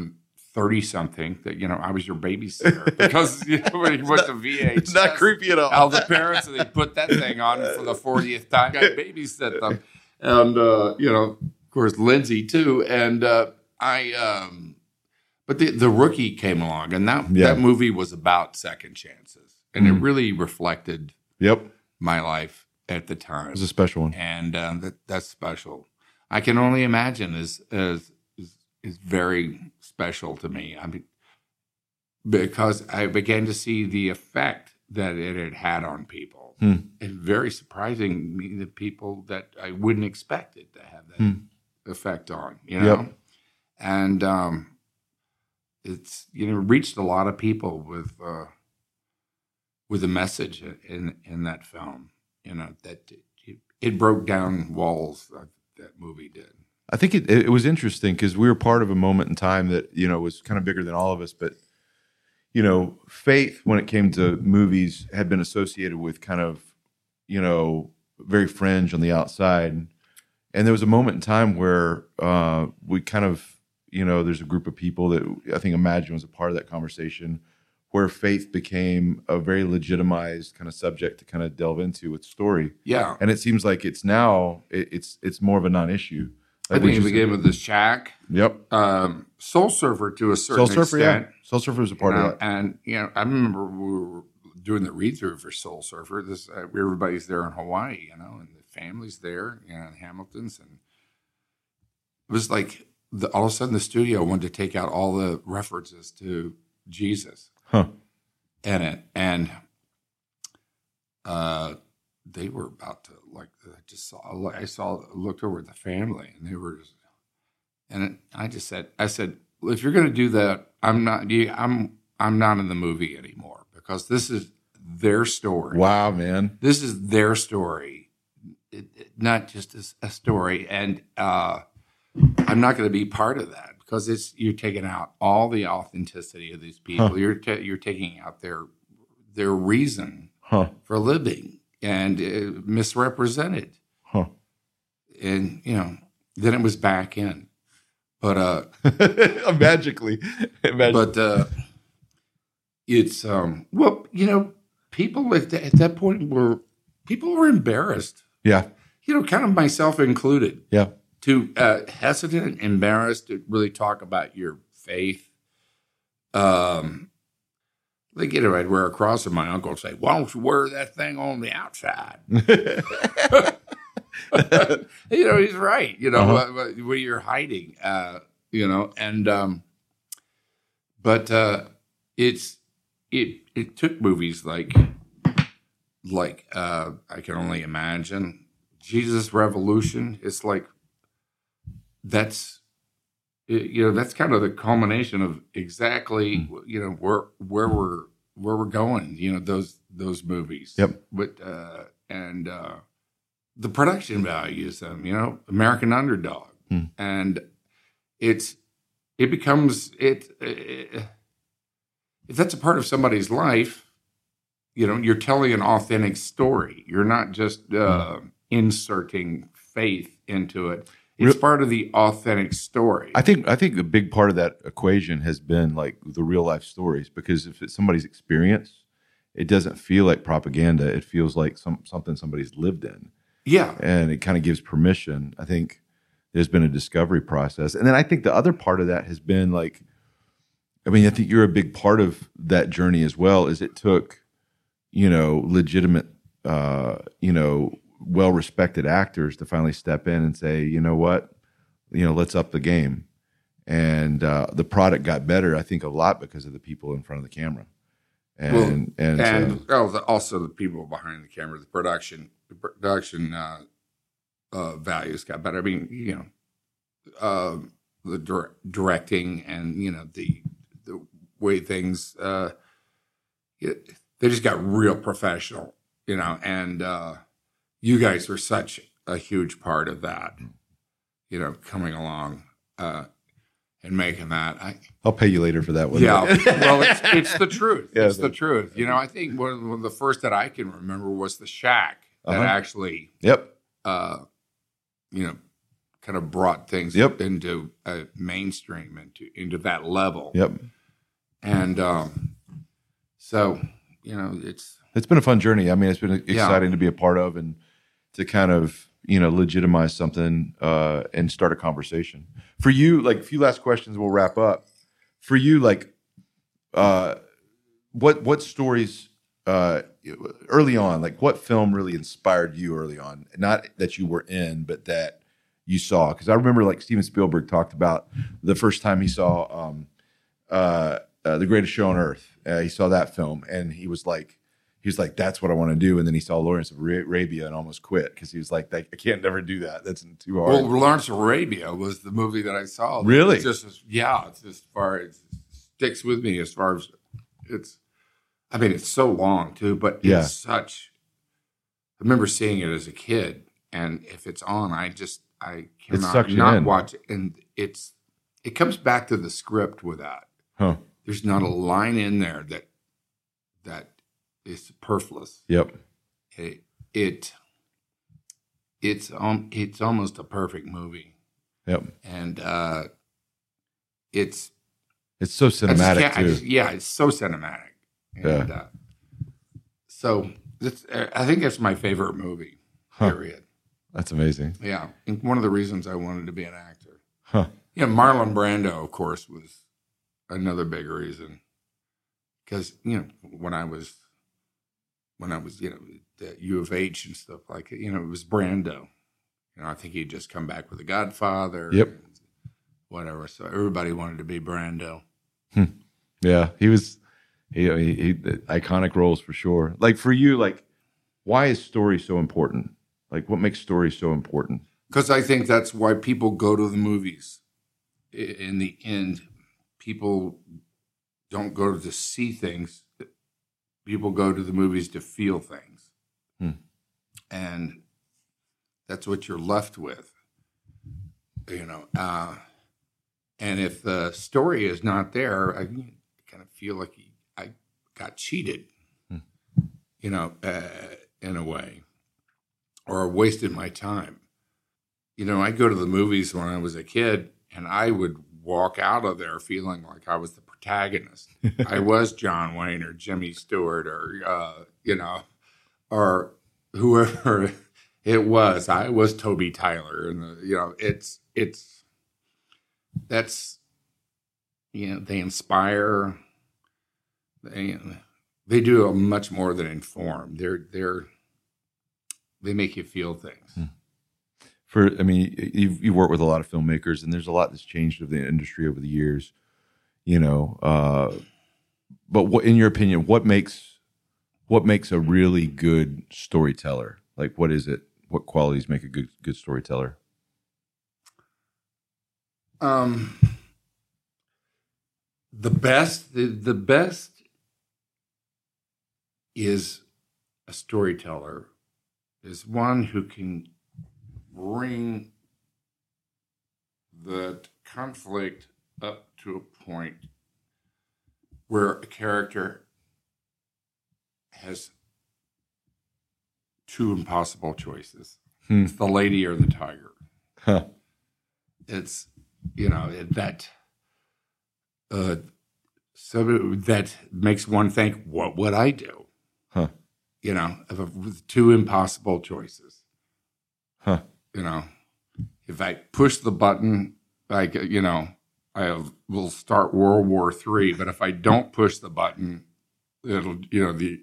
thirty something that you know I was your babysitter <laughs> because you know, when you went to VHS, it's not creepy at all. all the parents and they put that thing on for the 40th time. I babysit them. And, uh, you know, of course, Lindsay too. And uh, I, um, but the, the rookie came along and that, Yeah. that movie was about second chances. And it Mhm. really reflected Yep, my life at the time. It was a special one. And um, that, that's special. I can only imagine as, is, is, very special to me. I mean, because I began to see the effect that it had had on people. Hmm. And very surprising me the people that I wouldn't expect it to have that Hmm. effect on, you know? Yep. And um, it's, you know, reached a lot of people with, uh, with a message in, in that film, you know, that it, it broke down walls that, that movie did. I think it, it was interesting because we were part of a moment in time that you know was kind of bigger than all of us. But you know, faith when it came to movies had been associated with kind of you know very fringe on the outside, and there was a moment in time where uh, we kind of you know there's a group of people that I think Imagine was a part of that conversation where faith became a very legitimized kind of subject to kind of delve into with story Yeah. and it seems like it's now it, it's it's more of a non-issue I think it is- began with the Shack, Yep. um, Soul Surfer to a certain Soul Surfer, yeah. extent. Soul Surfer was a part you know, of that. And you know, I remember we were doing the read through for Soul Surfer. This uh, everybody's there in Hawaii, you know, and the family's there, you know, in Hamilton's, and it was like the, all of a sudden the studio wanted to take out all the references to Jesus Huh. in it, and uh, they were about to like I just saw I saw looked over at the family, and they were, just and it, I just said I said "Well, if you're going to do that, I'm not I'm I'm not in the movie anymore because this is their story. Wow, man. This is their story, it, it- not just a, a story, and uh, I'm not going to be part of that because it's you're taking out all the authenticity of these people. Huh. You're ta- you're taking out their their reason Huh. for living and uh, misrepresented, Huh. and you know then it was back in, but uh, <laughs> Magically. Magically. but uh, it's um well you know people at, th- at that point were people were embarrassed yeah. you know kind of myself included Yeah. to uh, hesitant embarrassed to really talk about your faith um like you know i'd wear a cross and my uncle would say why don't you wear that thing on the outside <laughs> <laughs> you know he's right you know Uh-huh. what you're hiding uh you know and um but uh it's it it took movies like like uh i can only imagine jesus revolution it's like that's it- you know that's kind of the culmination of exactly you know where where we're where we're going you know those those movies. Yep. but uh and uh the production values them you know american underdog. Hmm. and it's it becomes it, it if that's a part of somebody's life you know you're telling an authentic story. You're not just uh inserting faith into it it's part of the authentic story I think I think a big part of that equation has been like the real life stories because if it's somebody's experience, it doesn't feel like propaganda. It feels like some something somebody's lived in. yeah and it kind of gives permission. I think there's been a discovery process, and then I think the other part of that has been like, I mean, I think you're a big part of that journey as well. Is it took, you know, legitimate, uh, you know, well-respected actors to finally step in and say, you know what, you know, let's up the game, and uh, the product got better. I think a lot because of the people in front of the camera, and Well, and, and so- oh, also the people behind the camera, the production, the production uh, uh, values got better. I mean, you know, uh, the dir- directing and you know the the way things uh, it, they just got real professional, you know, and uh, you guys were such a huge part of that, you know, coming along uh, and making that. I, I'll pay you later for that one. yeah, <laughs> well, it's, it's the truth. Yeah, it's the truth. You know, I think one of, one of the first that I can remember was the Shack that Uh-huh. actually, yep. uh, you know, kind of brought things Yep. into uh, mainstream into into that level. Yep. And um, so, you know, it's It's been a fun journey. I mean, it's been exciting to be a part of and to kind of you know legitimize something uh, and start a conversation. For you, like a few last questions, we'll wrap up. For you, like, uh, what what stories uh, early on, like what film really inspired you early on? Not that you were in, but that you saw. Because I remember, like Steven Spielberg talked about the first time he saw um, uh, uh, the Greatest Show on Earth. Uh, he saw that film, and he was like, he was like, "That's what I want to do." And then he saw Lawrence of Arabia and almost quit because he was like, "I can't never do that. That's too hard." well, Lawrence of Arabia was the movie that I saw. Really? It's just as, yeah, it's as far as sticks with me as far as it's. I mean, it's so long too, but Yeah. it's such. I remember seeing it as a kid, and if it's on, I just I cannot not in. watch it, and it's it comes back to the script with that. huh? There's not a line in there that that is superfluous. Yep. It, it it's um it's almost a perfect movie, Yep. and uh, it's It's so I just cinematic too. just- yeah, it's so cinematic. And, uh, so it's, I think it's my favorite movie. Huh. Period. That's amazing. Yeah, and one of the reasons I wanted to be an actor. Huh. Yeah, Marlon Brando, of course, was another big reason. Because you know, when I was, when I was, you know, at U of H and stuff like it, you know, it was Brando. You know, I think he'd just come back with The Godfather. Yep. Whatever. So everybody wanted to be Brando. Hmm. Yeah, he was. He, he, he iconic roles for sure. Like for you, like why is story so important? Like what makes story so important? Because I think that's why people go to the movies. In the end, people don't go to see things. People go to the movies to feel things. Hmm. And that's what you're left with. You know, uh, and if the story is not there, I kind of feel like I got cheated, Hmm. you know, uh, in a way, or wasted my time you know, I go to the movies when I was a kid, and I would walk out of there feeling like I was the protagonist. <laughs> I was John Wayne or Jimmy Stewart or uh, you know, or whoever <laughs> it was. I was Toby Tyler, and the, you know, it's it's that's you know they inspire. They they do much more than inform. They're they're they make you feel things. For I mean, you've you worked with a lot of filmmakers, and there's a lot that's changed of the industry over the years. You know, uh, but what, in your opinion, what makes what makes a really good storyteller? Like, what is it? What qualities make a good good storyteller? Um, the best, the, the best is a storyteller, is one who can bring the conflict up to a point where a character has two impossible choices. Hmm. It's the lady or the tiger Huh. it's you know it- that uh so that makes one think what would i do Huh. you know of a, with two impossible choices Huh. You know if i push the button like you know i will start world war three but if i don't push the button it'll you know the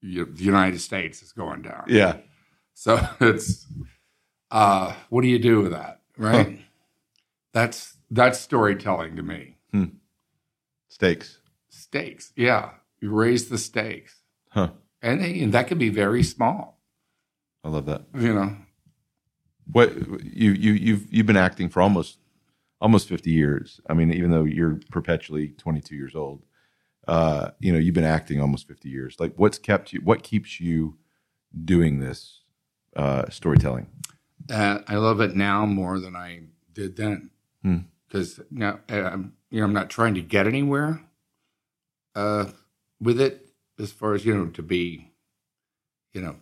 you the united states is going down Yeah. so <laughs> it's uh what do you do with that, right? That's that's storytelling to me. Stakes. Stakes, yeah, you raise the stakes, Huh. and, and that can be very small. I love that. You know, What you you you've you've been acting for almost almost 50 years. I mean, even though you're perpetually 22 years old, uh, you know, you've been acting almost 50 years. Like what's kept you what keeps you doing this uh storytelling? uh, I love it now more than I did then Hmm. because now um, you know I'm not trying to get anywhere uh, with it as far as you know to be you know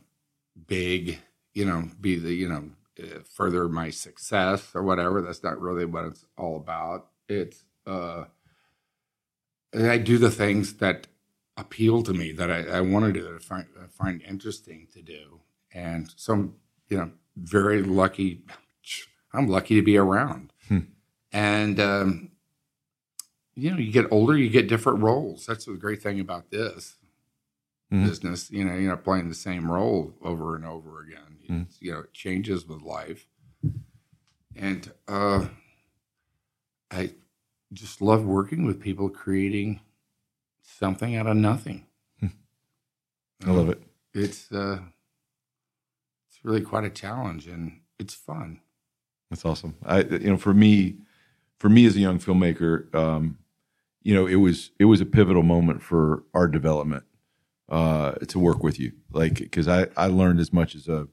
big you know be the you know uh, further my success or whatever that's not really what it's all about. It's uh I do the things that appeal to me that I, I want to do that I find, I find interesting to do. And so I'm you know very lucky <sniffs> I'm lucky to be around. Hmm. and um you know you get older you get different roles. That's the great thing about this Mhm. business you know you're not playing the same role over and over again It's, you know it changes with life. And uh i just love working with people creating something out of nothing. I love it. it's uh it's really quite a challenge and it's fun. That's awesome. I you know for me for me as a young filmmaker, um, you know, it was it was a pivotal moment for our development uh, to work with you, like because I I learned as much as a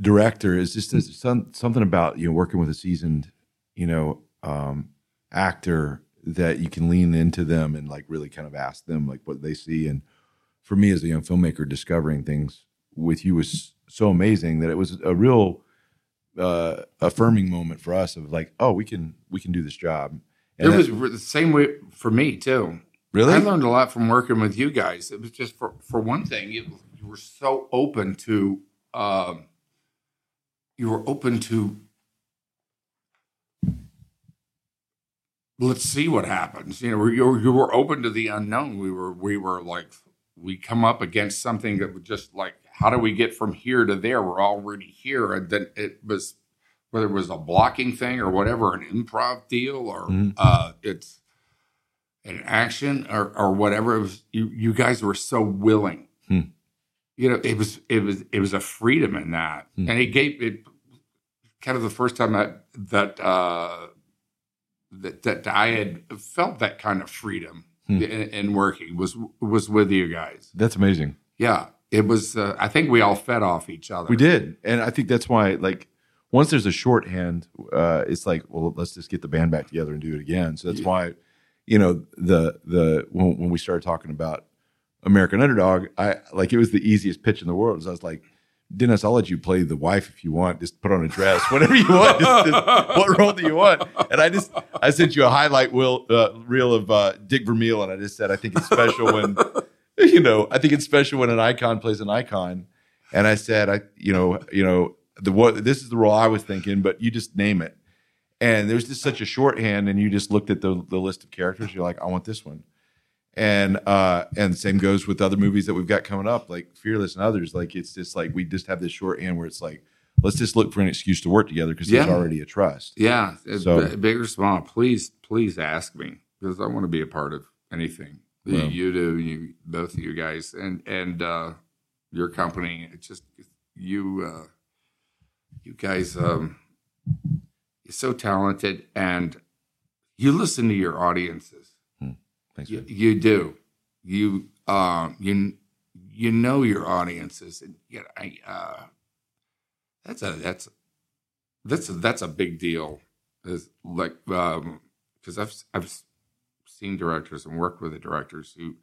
director is just there's some, something about you know working with a seasoned you know um, actor that you can lean into them and like really kind of ask them like what they see. And for me as a young filmmaker discovering things with you was so amazing that it was a real uh, affirming moment for us of like oh we can we can do this job. It And was that- re- the same way for me too. Really? I learned a lot from working with you guys. It was just for for one thing, you, you were so open to um, you were open to let's see what happens. You know, you were, you were open to the unknown. We were we were like we come up against something that was just like how do we get from here to there? We're already here, and then it was whether it was a blocking thing or whatever, an improv deal or Mhm. uh, it's an action or, or whatever. It was you, you guys were so willing. Hmm. You know, it was it was it was a freedom in that, Hmm. and it gave it kind of the first time that that uh, that that I had felt that kind of freedom Hmm. in, in working was was with you guys. that's amazing Yeah, it was. Uh, I think we all fed off each other. We did, and I think that's why, like, once there's a shorthand, uh, it's like, well, let's just get the band back together and do it again. So that's Yeah. why, you know, the the when, when we started talking about American Underdog, I like it was the easiest pitch in the world. So I was like, Dennis, I'll let you play the wife if you want. Just put on a dress, <laughs> whatever you want. Just, just- what role do you want? And I just I sent you a highlight will, uh, reel of uh, Dick Vermeil, and I just said I think it's special when <laughs> you know I think it's special when an icon plays an icon. And I said I you know you know the what this is the role I was thinking, but you just name it. And there's just such a shorthand, and you just looked at the the list of characters. You're like, I want this one and uh and same goes with other movies that we've got coming up like fearless and others like it's just like we just have this shorthand where it's like let's just look for an excuse to work together because there's already a trust Yeah, So- b- big or small, please, please ask me because I want to be a part of anything Well. you do. You both of you guys and and uh, your company. It's just you, uh, you guys. Um, you're so talented, and you listen to your audiences. Thanks, You, you do. You um you you know your audiences, and yeah, I uh, that's a that's that's a, that's a big deal. Is like um because I've I've seen directors and worked with the directors who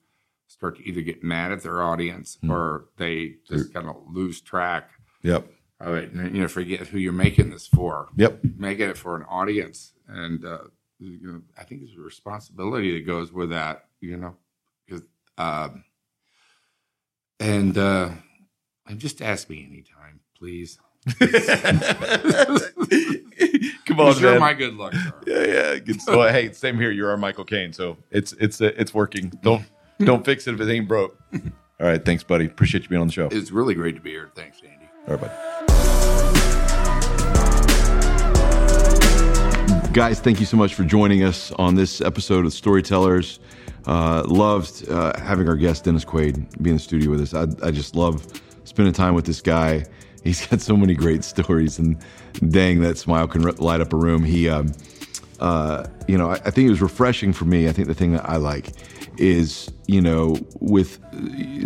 start to either get mad at their audience Hmm. or they just kind of lose track yep of it and you know forget who you're making this for yep making it for an audience and uh, you know i think there's a responsibility that goes with that you know because um and uh and just ask me anytime please. <laughs> <laughs> Come on you're man. my good luck charm. yeah yeah good so hey same here you're our michael caine so it's it's uh, it's working. Don't don't <laughs> fix it if it ain't broke. All right thanks buddy. Appreciate you being on the show. It's really great to be here. Thanks andy. All right buddy Guys, thank you so much for joining us on this episode of Storytellers. Uh, loved uh, having our guest Dennis Quaid be in the studio with us. I, I just love spending time with this guy. <laughs> He's got so many great stories, and dang, that smile can light up a room. He, um, uh, you know, I, I, think it was refreshing for me. I think the thing that I like is, you know, with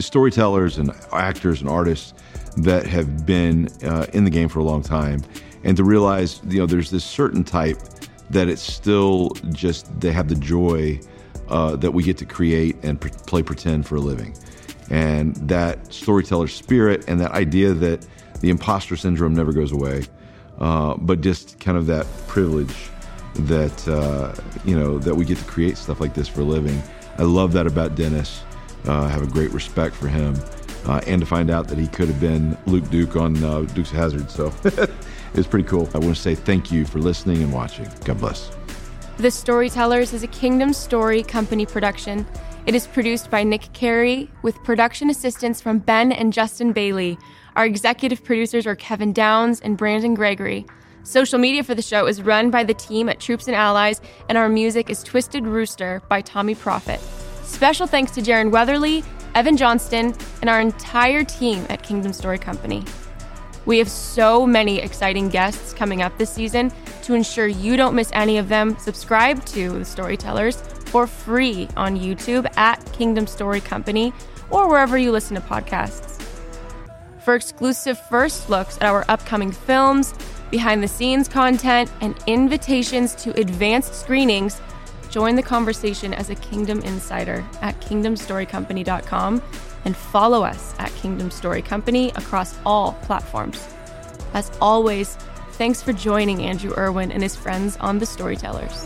storytellers and actors and artists that have been uh, in the game for a long time, and to realize, you know, there's this certain type that it's still just they have the joy uh, that we get to create and pre- play pretend for a living, and that storyteller spirit and that idea that the imposter syndrome never goes away, uh, but just kind of that privilege that uh, you know that we get to create stuff like this for a living. I love that about Dennis. Uh, I have a great respect for him, uh, and to find out that he could have been Luke Duke on uh, Dukes of Hazzard. So <laughs> it's pretty cool. I want to say thank you for listening and watching. God bless. The Storytellers is a Kingdom Story Company production. It is produced by Nick Carey with production assistance from Ben and Justin Bailey. Our executive producers are Kevin Downes and Brandon Gregory. Social media for the show is run by the team at Troops and Allies, and our music is Twisted Rooster by Tommy Profit. Special thanks to Jaron Weatherly, Evan Johnston, and our entire team at Kingdom Story Company. We have so many exciting guests coming up this season. To ensure you don't miss any of them, subscribe to The Storytellers for free on YouTube at Kingdom Story Company or wherever you listen to podcasts. For exclusive first looks at our upcoming films, behind the scenes content, and invitations to advanced screenings, join the conversation as a Kingdom Insider at kingdomstorycompany.com and follow us at Kingdom Story Company across all platforms. As always, thanks for joining Andrew Erwin and his friends on The Storytellers.